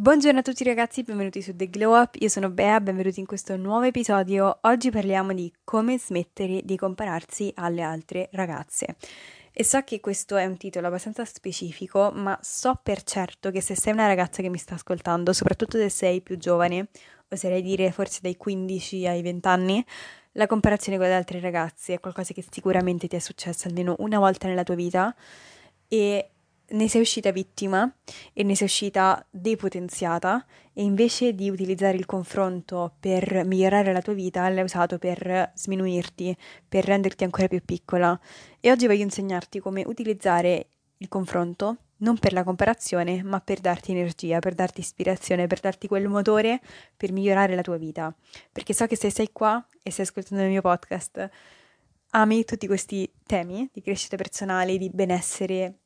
Buongiorno a tutti ragazzi, benvenuti su The Glow Up, io sono Bea, benvenuti in questo nuovo episodio. Oggi parliamo di come smettere di compararsi alle altre ragazze. E so che questo è un titolo abbastanza specifico, ma so per certo che se sei una ragazza che mi sta ascoltando, soprattutto se sei più giovane, oserei dire forse dai 15 ai 20 anni, la comparazione con le altre ragazze è qualcosa che sicuramente ti è successo almeno una volta nella tua vita e ne sei uscita vittima e ne sei uscita depotenziata e invece di utilizzare il confronto per migliorare la tua vita l'hai usato per sminuirti, per renderti ancora più piccola. E oggi voglio insegnarti come utilizzare il confronto non per la comparazione, ma per darti energia, per darti ispirazione, per darti quel motore per migliorare la tua vita. Perché so che se sei qua e stai ascoltando il mio podcast, ami tutti questi temi di crescita personale, di benessere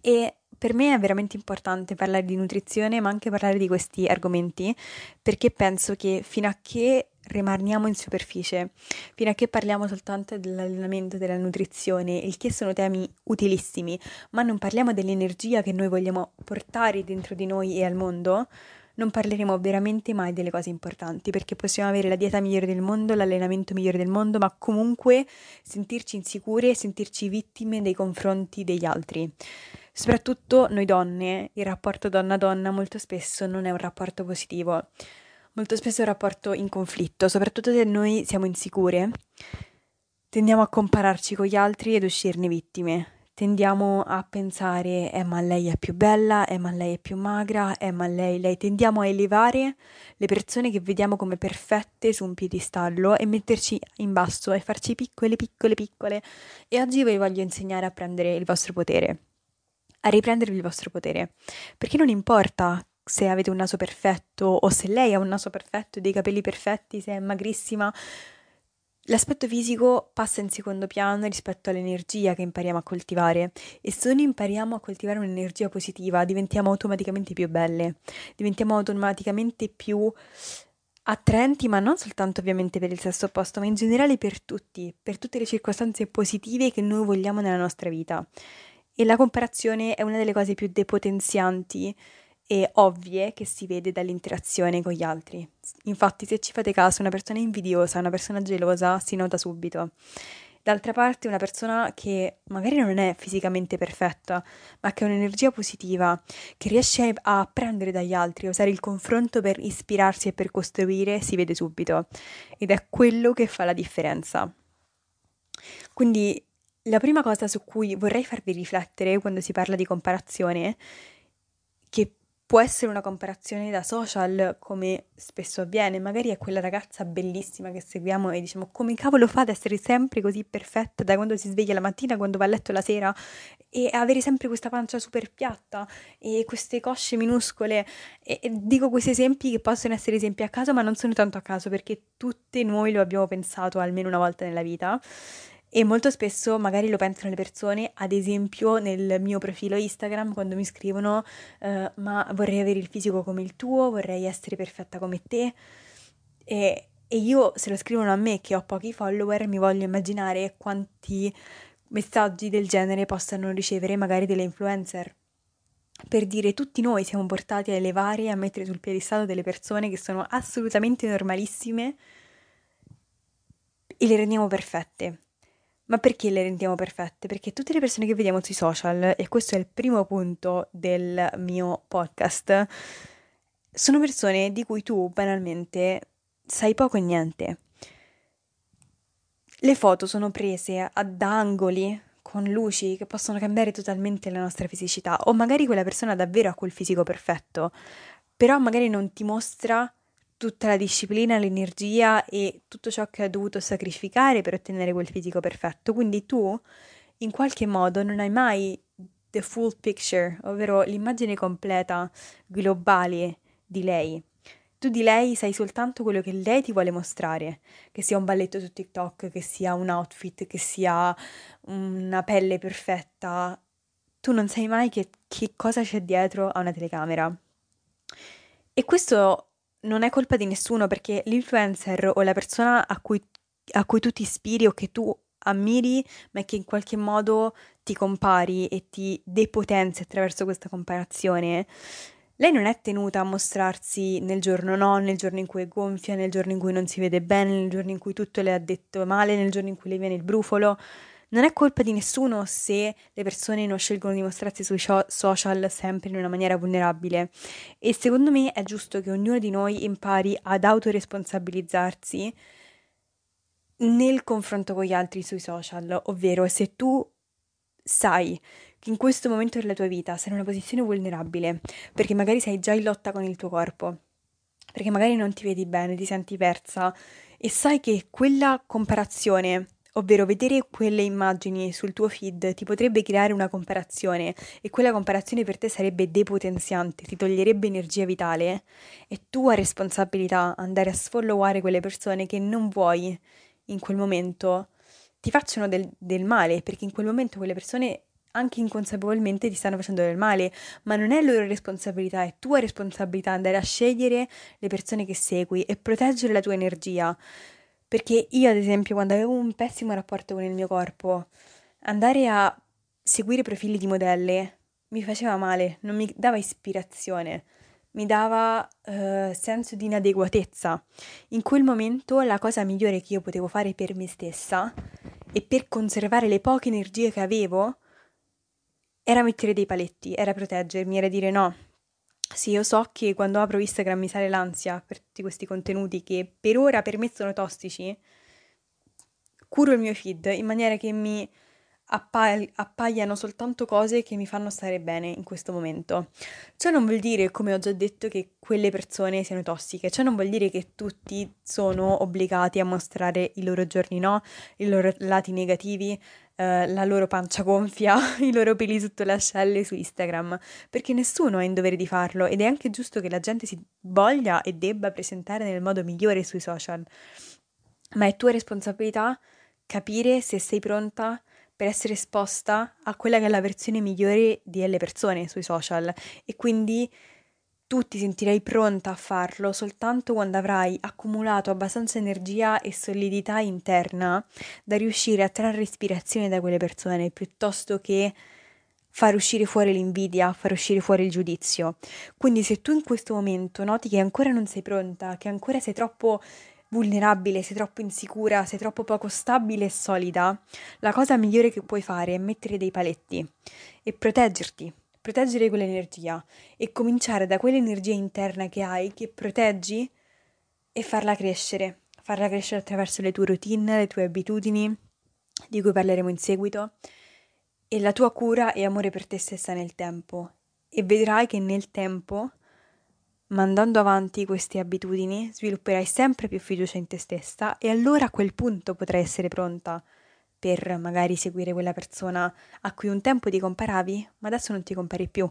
e per me è veramente importante parlare di nutrizione, ma anche parlare di questi argomenti, perché penso che fino a che rimaniamo in superficie, fino a che parliamo soltanto dell'allenamento, della nutrizione, il che sono temi utilissimi, ma non parliamo dell'energia che noi vogliamo portare dentro di noi e al mondo, non parleremo veramente mai delle cose importanti, perché possiamo avere la dieta migliore del mondo, l'allenamento migliore del mondo, ma comunque sentirci insicure e sentirci vittime dei confronti degli altri. Soprattutto noi donne, il rapporto donna-donna molto spesso non è un rapporto positivo, molto spesso è un rapporto in conflitto, soprattutto se noi siamo insicure, tendiamo a compararci con gli altri ed uscirne vittime. Tendiamo a pensare, eh ma lei è più bella, eh ma lei è più magra, eh ma lei, lei. Tendiamo a elevare le persone che vediamo come perfette su un piedistallo e metterci in basso e farci piccole, piccole, piccole. E oggi vi voglio insegnare a prendere il vostro potere a riprendervi il vostro potere. Perché non importa se avete un naso perfetto o se lei ha un naso perfetto, dei capelli perfetti, se è magrissima. L'aspetto fisico passa in secondo piano rispetto all'energia che impariamo a coltivare e se noi impariamo a coltivare un'energia positiva diventiamo automaticamente più belle, diventiamo automaticamente più attraenti, ma non soltanto ovviamente per il sesso opposto, ma in generale per tutti, per tutte le circostanze positive che noi vogliamo nella nostra vita. E la comparazione è una delle cose più depotenzianti e ovvie che si vede dall'interazione con gli altri. Infatti, se ci fate caso, una persona invidiosa, una persona gelosa si nota subito. D'altra parte, una persona che magari non è fisicamente perfetta, ma che ha un'energia positiva, che riesce a prendere dagli altri, a usare il confronto per ispirarsi e per costruire, si vede subito. Ed è quello che fa la differenza. Quindi la prima cosa su cui vorrei farvi riflettere quando si parla di comparazione, che può essere una comparazione da social, come spesso avviene, magari è quella ragazza bellissima che seguiamo e diciamo come cavolo fa ad essere sempre così perfetta da quando si sveglia la mattina, quando va a letto la sera? E avere sempre questa pancia super piatta e queste cosce minuscole. E, e dico questi esempi che possono essere esempi a caso ma non sono tanto a caso perché tutte noi lo abbiamo pensato almeno una volta nella vita e molto spesso magari lo pensano le persone, ad esempio nel mio profilo Instagram quando mi scrivono uh, ma vorrei avere il fisico come il tuo, vorrei essere perfetta come te e, e io se lo scrivono a me che ho pochi follower mi voglio immaginare quanti messaggi del genere possano ricevere magari delle influencer. Per dire tutti noi siamo portati a elevare e a mettere sul piedistallo delle persone che sono assolutamente normalissime e le rendiamo perfette ma perché le rendiamo perfette? Perché tutte le persone che vediamo sui social, e questo è il primo punto del mio podcast, sono persone di cui tu banalmente sai poco e niente. Le foto sono prese ad angoli con luci che possono cambiare totalmente la nostra fisicità, o magari quella persona davvero ha quel fisico perfetto, però magari non ti mostra tutta la disciplina, l'energia e tutto ciò che ha dovuto sacrificare per ottenere quel fisico perfetto. Quindi tu, in qualche modo, non hai mai the full picture, ovvero l'immagine completa, globale di lei. Tu di lei sai soltanto quello che lei ti vuole mostrare, che sia un balletto su TikTok, che sia un outfit, che sia una pelle perfetta. Tu non sai mai che, che cosa c'è dietro a una telecamera. E questo non è colpa di nessuno perché l'influencer o la persona a cui, a cui tu ti ispiri o che tu ammiri, ma che in qualche modo ti compari e ti depotenzi attraverso questa comparazione, lei non è tenuta a mostrarsi nel giorno no, nel giorno in cui è gonfia, nel giorno in cui non si vede bene, nel giorno in cui tutto le ha detto male, nel giorno in cui le viene il brufolo. Non è colpa di nessuno se le persone non scelgono di mostrarsi sui social sempre in una maniera vulnerabile. E secondo me è giusto che ognuno di noi impari ad autoresponsabilizzarsi nel confronto con gli altri sui social, ovvero se tu sai che in questo momento della tua vita sei in una posizione vulnerabile, perché magari sei già in lotta con il tuo corpo, perché magari non ti vedi bene, ti senti persa e sai che quella comparazione, ovvero vedere quelle immagini sul tuo feed, ti potrebbe creare una comparazione e quella comparazione per te sarebbe depotenziante, ti toglierebbe energia vitale, è tua responsabilità andare a sfolloware quelle persone che non vuoi in quel momento ti facciano del, del male, perché in quel momento quelle persone anche inconsapevolmente ti stanno facendo del male, ma non è loro responsabilità, è tua responsabilità andare a scegliere le persone che segui e proteggere la tua energia. Perché io, ad esempio, quando avevo un pessimo rapporto con il mio corpo, andare a seguire profili di modelle mi faceva male, non mi dava ispirazione, mi dava uh, senso di inadeguatezza. In quel momento la cosa migliore che io potevo fare per me stessa e per conservare le poche energie che avevo era mettere dei paletti, era proteggermi, era dire no. Sì, io so che quando apro Instagram mi sale l'ansia per tutti questi contenuti che per ora per me sono tossici. Curo il mio feed in maniera che mi appa- appaiano soltanto cose che mi fanno stare bene in questo momento. Ciò non vuol dire, come ho già detto, che quelle persone siano tossiche, ciò non vuol dire che tutti sono obbligati a mostrare i loro giorni no, i loro lati negativi, eh, la loro pancia gonfia, i loro peli sotto le ascelle su Instagram, perché nessuno ha in dovere di farlo ed è anche giusto che la gente si voglia e debba presentare nel modo migliore sui social. Ma è tua responsabilità capire se sei pronta per essere esposta a quella che è la versione migliore delle persone sui social e quindi tu ti sentirai pronta a farlo soltanto quando avrai accumulato abbastanza energia e solidità interna da riuscire a trarre ispirazione da quelle persone piuttosto che far uscire fuori l'invidia, far uscire fuori il giudizio. Quindi se tu in questo momento noti che ancora non sei pronta, che ancora sei troppo vulnerabile, sei troppo insicura, sei troppo poco stabile e solida, la cosa migliore che puoi fare è mettere dei paletti e proteggerti, proteggere quell'energia e cominciare da quell'energia interna che hai, che proteggi, e farla crescere, farla crescere attraverso le tue routine, le tue abitudini, di cui parleremo in seguito, e la tua cura e amore per te stessa nel tempo. E vedrai che nel tempo, mandando avanti queste abitudini, svilupperai sempre più fiducia in te stessa e allora a quel punto potrai essere pronta per magari seguire quella persona a cui un tempo ti comparavi, ma adesso non ti compari più.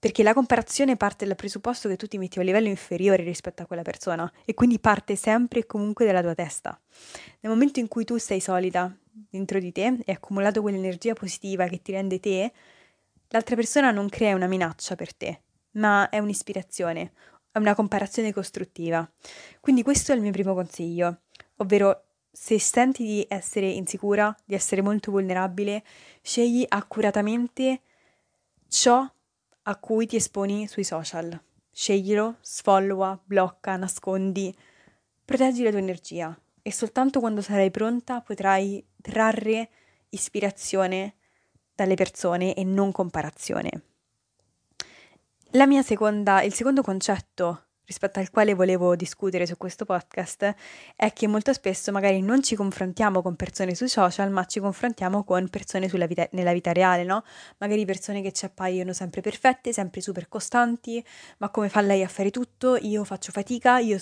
Perché la comparazione parte dal presupposto che tu ti metti a un livello inferiore rispetto a quella persona e quindi parte sempre e comunque dalla tua testa. Nel momento in cui tu sei solida dentro di te e hai accumulato quell'energia positiva che ti rende te, l'altra persona non crea una minaccia per te, ma è un'ispirazione, è una comparazione costruttiva. Quindi questo è il mio primo consiglio, ovvero se senti di essere insicura, di essere molto vulnerabile, scegli accuratamente ciò a cui ti esponi sui social. Sceglilo, sfollowa, blocca, nascondi, proteggi la tua energia e soltanto quando sarai pronta potrai trarre ispirazione dalle persone e non comparazione. La mia seconda, il secondo concetto rispetto al quale volevo discutere su questo podcast è che molto spesso magari non ci confrontiamo con persone sui social, ma ci confrontiamo con persone vita, nella vita reale, no? Magari persone che ci appaiono sempre perfette, sempre super costanti, ma come fa lei a fare tutto? Io faccio fatica, io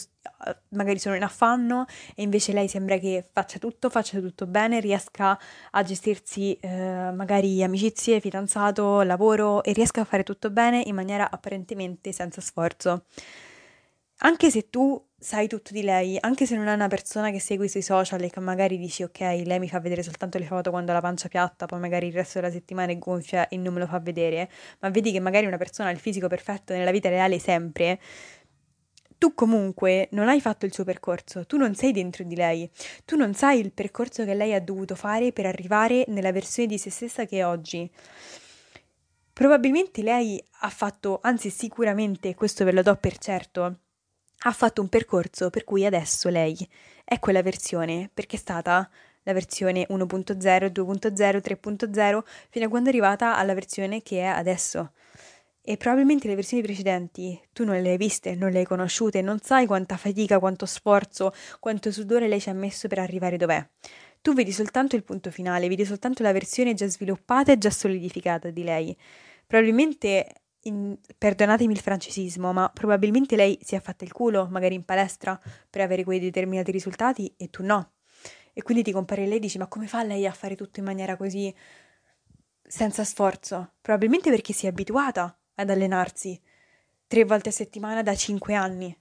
magari sono in affanno e invece lei sembra che faccia tutto, faccia tutto bene, riesca a gestirsi eh, magari amicizie, fidanzato, lavoro e riesca a fare tutto bene in maniera apparentemente senza sforzo. Anche se tu sai tutto di lei, anche se non è una persona che segui sui social e che magari dici ok, lei mi fa vedere soltanto le foto quando ha la pancia piatta, poi magari il resto della settimana è gonfia e non me lo fa vedere, ma vedi che magari una persona ha il fisico perfetto nella vita reale sempre, tu comunque non hai fatto il suo percorso, tu non sei dentro di lei, tu non sai il percorso che lei ha dovuto fare per arrivare nella versione di se stessa che è oggi. Probabilmente lei ha fatto, anzi sicuramente, questo ve lo do per certo, ha fatto un percorso per cui adesso lei è quella versione, perché è stata la versione 1.0, 2.0, 3.0, fino a quando è arrivata alla versione che è adesso. E probabilmente le versioni precedenti tu non le hai viste, non le hai conosciute, non sai quanta fatica, quanto sforzo, quanto sudore lei ci ha messo per arrivare dov'è. Tu vedi soltanto il punto finale, vedi soltanto la versione già sviluppata e già solidificata di lei. Probabilmente, in, perdonatemi il francesismo, ma probabilmente lei si è fatta il culo, magari in palestra, per avere quei determinati risultati e tu no. E quindi ti compare lei e dici: Ma come fa lei a fare tutto in maniera così senza sforzo? Probabilmente perché si è abituata ad allenarsi tre volte a settimana da cinque anni.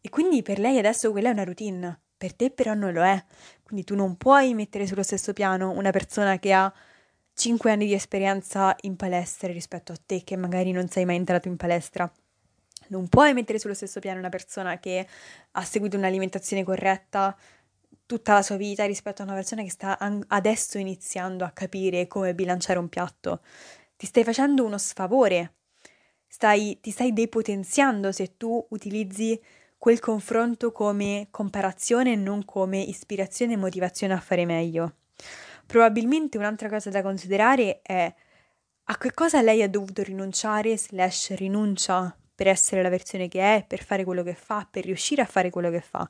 E quindi per lei adesso quella è una routine, per te però non lo è. Quindi tu non puoi mettere sullo stesso piano una persona che ha cinque anni di esperienza in palestra rispetto a te che magari non sei mai entrato in palestra. Non puoi mettere sullo stesso piano una persona che ha seguito un'alimentazione corretta tutta la sua vita rispetto a una persona che sta adesso iniziando a capire come bilanciare un piatto. Ti stai facendo uno sfavore stai, ti stai depotenziando se tu utilizzi quel confronto come comparazione e non come ispirazione e motivazione a fare meglio. Probabilmente un'altra cosa da considerare è a che cosa lei ha dovuto rinunciare slash rinuncia per essere la versione che è, per fare quello che fa, per riuscire a fare quello che fa.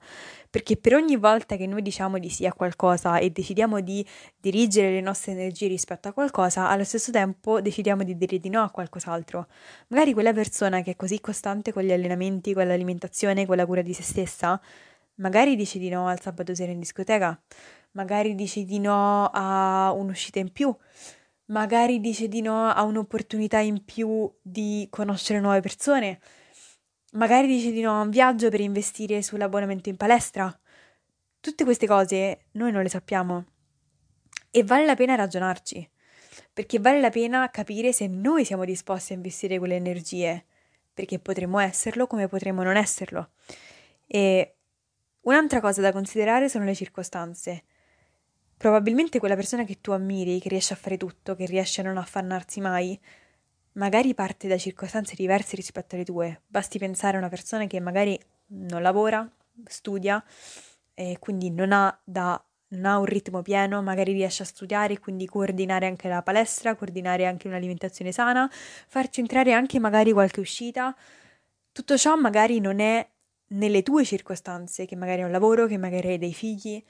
Perché per ogni volta che noi diciamo di sì a qualcosa e decidiamo di dirigere le nostre energie rispetto a qualcosa, allo stesso tempo decidiamo di dire di no a qualcos'altro. Magari quella persona che è così costante con gli allenamenti, con l'alimentazione, con la cura di se stessa, magari dice di no al sabato sera in discoteca, magari dice di no a un'uscita in più magari dice di no a un'opportunità in più di conoscere nuove persone, magari dice di no a un viaggio per investire sull'abbonamento in palestra. Tutte queste cose noi non le sappiamo e vale la pena ragionarci, perché vale la pena capire se noi siamo disposti a investire quelle energie, perché potremmo esserlo come potremmo non esserlo. E un'altra cosa da considerare sono le circostanze. Probabilmente quella persona che tu ammiri, che riesce a fare tutto, che riesce a non affannarsi mai, magari parte da circostanze diverse rispetto alle tue. Basti pensare a una persona che magari non lavora, studia e quindi non ha, da, non ha un ritmo pieno, magari riesce a studiare e quindi coordinare anche la palestra, coordinare anche un'alimentazione sana, farci entrare anche magari qualche uscita. Tutto ciò magari non è nelle tue circostanze, che magari hai un lavoro, che magari hai dei figli,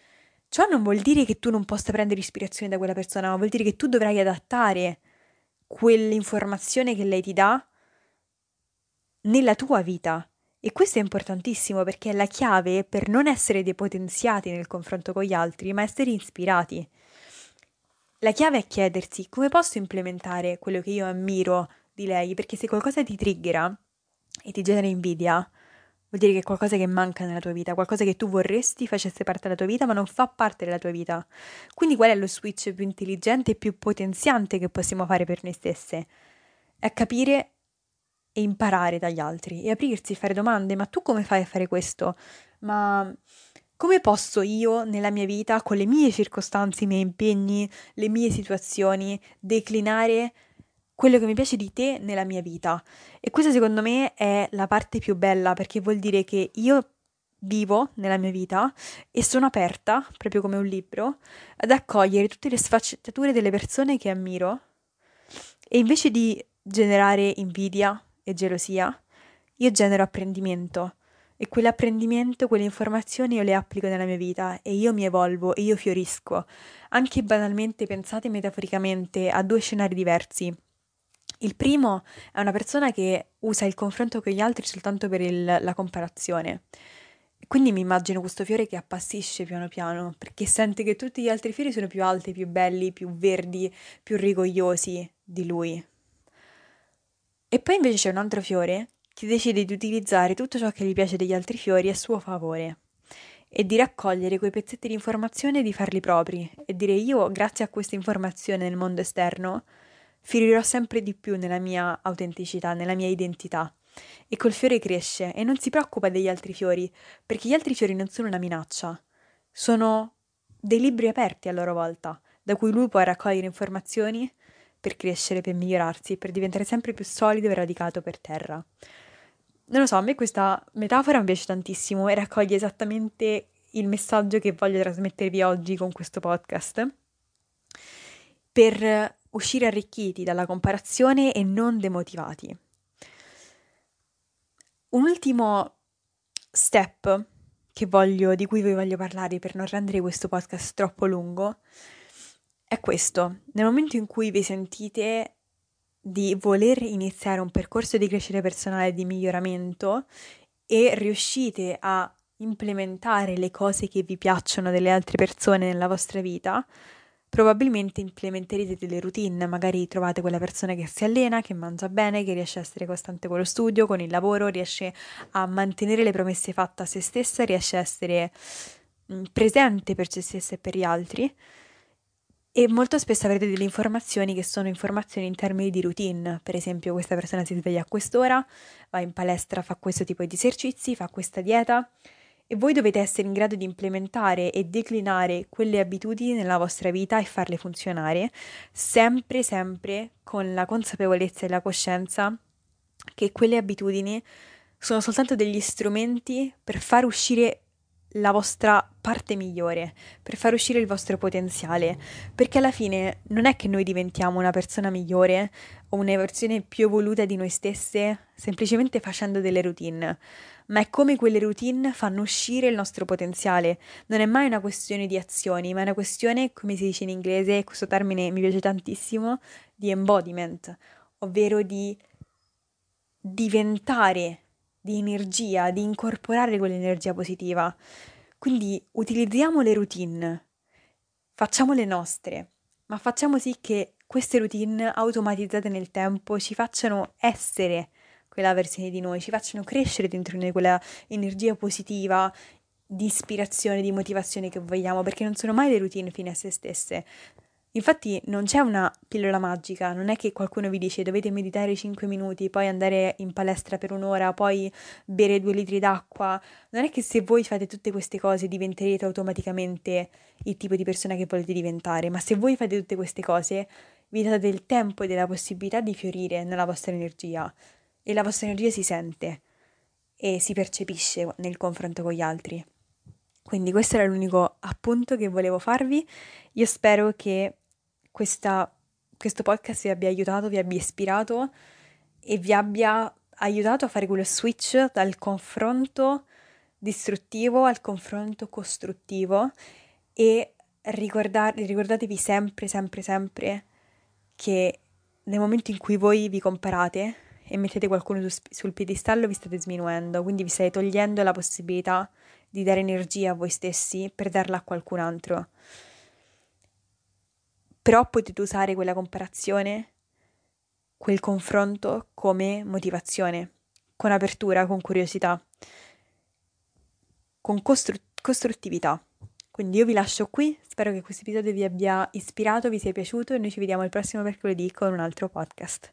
Ciò non vuol dire che tu non possa prendere ispirazione da quella persona, ma vuol dire che tu dovrai adattare quell'informazione che lei ti dà nella tua vita. E questo è importantissimo perché è la chiave per non essere depotenziati nel confronto con gli altri, ma essere ispirati. La chiave è chiedersi come posso implementare quello che io ammiro di lei, perché se qualcosa ti triggera e ti genera invidia, Vuol dire che è qualcosa che manca nella tua vita, qualcosa che tu vorresti facesse parte della tua vita, ma non fa parte della tua vita. Quindi qual è lo switch più intelligente e più potenziante che possiamo fare per noi stesse? È capire e imparare dagli altri e aprirsi, fare domande, ma tu come fai a fare questo? Ma come posso io nella mia vita, con le mie circostanze, i miei impegni, le mie situazioni, declinare quello che mi piace di te nella mia vita. E questa secondo me è la parte più bella perché vuol dire che io vivo nella mia vita e sono aperta, proprio come un libro, ad accogliere tutte le sfaccettature delle persone che ammiro e invece di generare invidia e gelosia, io genero apprendimento e quell'apprendimento, quelle informazioni io le applico nella mia vita e io mi evolvo e io fiorisco. Anche banalmente pensate metaforicamente a due scenari diversi il primo è una persona che usa il confronto con gli altri soltanto per il, la comparazione. Quindi mi immagino questo fiore che appassisce piano piano, perché sente che tutti gli altri fiori sono più alti, più belli, più verdi, più rigogliosi di lui. E poi invece c'è un altro fiore chi decide di utilizzare tutto ciò che gli piace degli altri fiori a suo favore e di raccogliere quei pezzetti di informazione e di farli propri e dire io, grazie a questa informazione nel mondo esterno, fiorirò sempre di più nella mia autenticità, nella mia identità. E col fiore cresce e non si preoccupa degli altri fiori, perché gli altri fiori non sono una minaccia, sono dei libri aperti a loro volta, da cui lui può raccogliere informazioni per crescere, per migliorarsi, per diventare sempre più solido e radicato per terra non lo so, a me questa metafora mi piace tantissimo e raccoglie esattamente il messaggio che voglio trasmettervi oggi con questo podcast. Per uscire arricchiti dalla comparazione e non demotivati. Un ultimo step voglio, di cui vi voglio parlare per non rendere questo podcast troppo lungo è questo. Nel momento in cui vi sentite di voler iniziare un percorso di crescita personale e di miglioramento e riuscite a implementare le cose che vi piacciono delle altre persone nella vostra vita, probabilmente implementerete delle routine, magari trovate quella persona che si allena, che mangia bene, che riesce a essere costante con lo studio, con il lavoro, riesce a mantenere le promesse fatte a se stessa, riesce a essere mm, presente per se stessa e per gli altri. E molto spesso avrete delle informazioni che sono informazioni in termini di routine, per esempio questa persona si sveglia a quest'ora, va in palestra, fa questo tipo di esercizi, fa questa dieta e voi dovete essere in grado di implementare e declinare quelle abitudini nella vostra vita e farle funzionare, sempre, sempre con la consapevolezza e la coscienza che quelle abitudini sono soltanto degli strumenti per far uscire la vostra parte migliore, per far uscire il vostro potenziale, perché alla fine non è che noi diventiamo una persona migliore o una versione più evoluta di noi stesse semplicemente facendo delle routine, ma è come quelle routine fanno uscire il nostro potenziale. Non è mai una questione di azioni, ma è una questione, come si dice in inglese, questo termine mi piace tantissimo, di embodiment, ovvero di diventare di energia, di incorporare quell'energia positiva. Quindi utilizziamo le routine, facciamo le nostre, ma facciamo sì che queste routine automatizzate nel tempo ci facciano essere quella versione di noi, ci facciano crescere dentro noi quella energia positiva, di ispirazione, di motivazione che vogliamo, perché non sono mai le routine fine a se stesse, Infatti non c'è una pillola magica, non è che qualcuno vi dice dovete meditare 5 minuti, poi andare in palestra per un'ora, poi bere 2 litri d'acqua. Non è che se voi fate tutte queste cose diventerete automaticamente il tipo di persona che volete diventare, ma se voi fate tutte queste cose vi date del tempo e della possibilità di fiorire nella vostra energia e la vostra energia si sente e si percepisce nel confronto con gli altri. Quindi questo era l'unico appunto che volevo farvi. Io spero che questa, questo podcast vi abbia aiutato, vi abbia ispirato e vi abbia aiutato a fare quello switch dal confronto distruttivo al confronto costruttivo e ricordar- ricordatevi sempre, sempre, sempre che nel momento in cui voi vi comparate e mettete qualcuno su, sul piedistallo vi state sminuendo, quindi vi state togliendo la possibilità di dare energia a voi stessi per darla a qualcun altro però potete usare quella comparazione, quel confronto come motivazione, con apertura, con curiosità, con costru- costruttività. Quindi io vi lascio qui, spero che questo episodio vi abbia ispirato, vi sia piaciuto e noi ci vediamo il prossimo mercoledì con un altro podcast.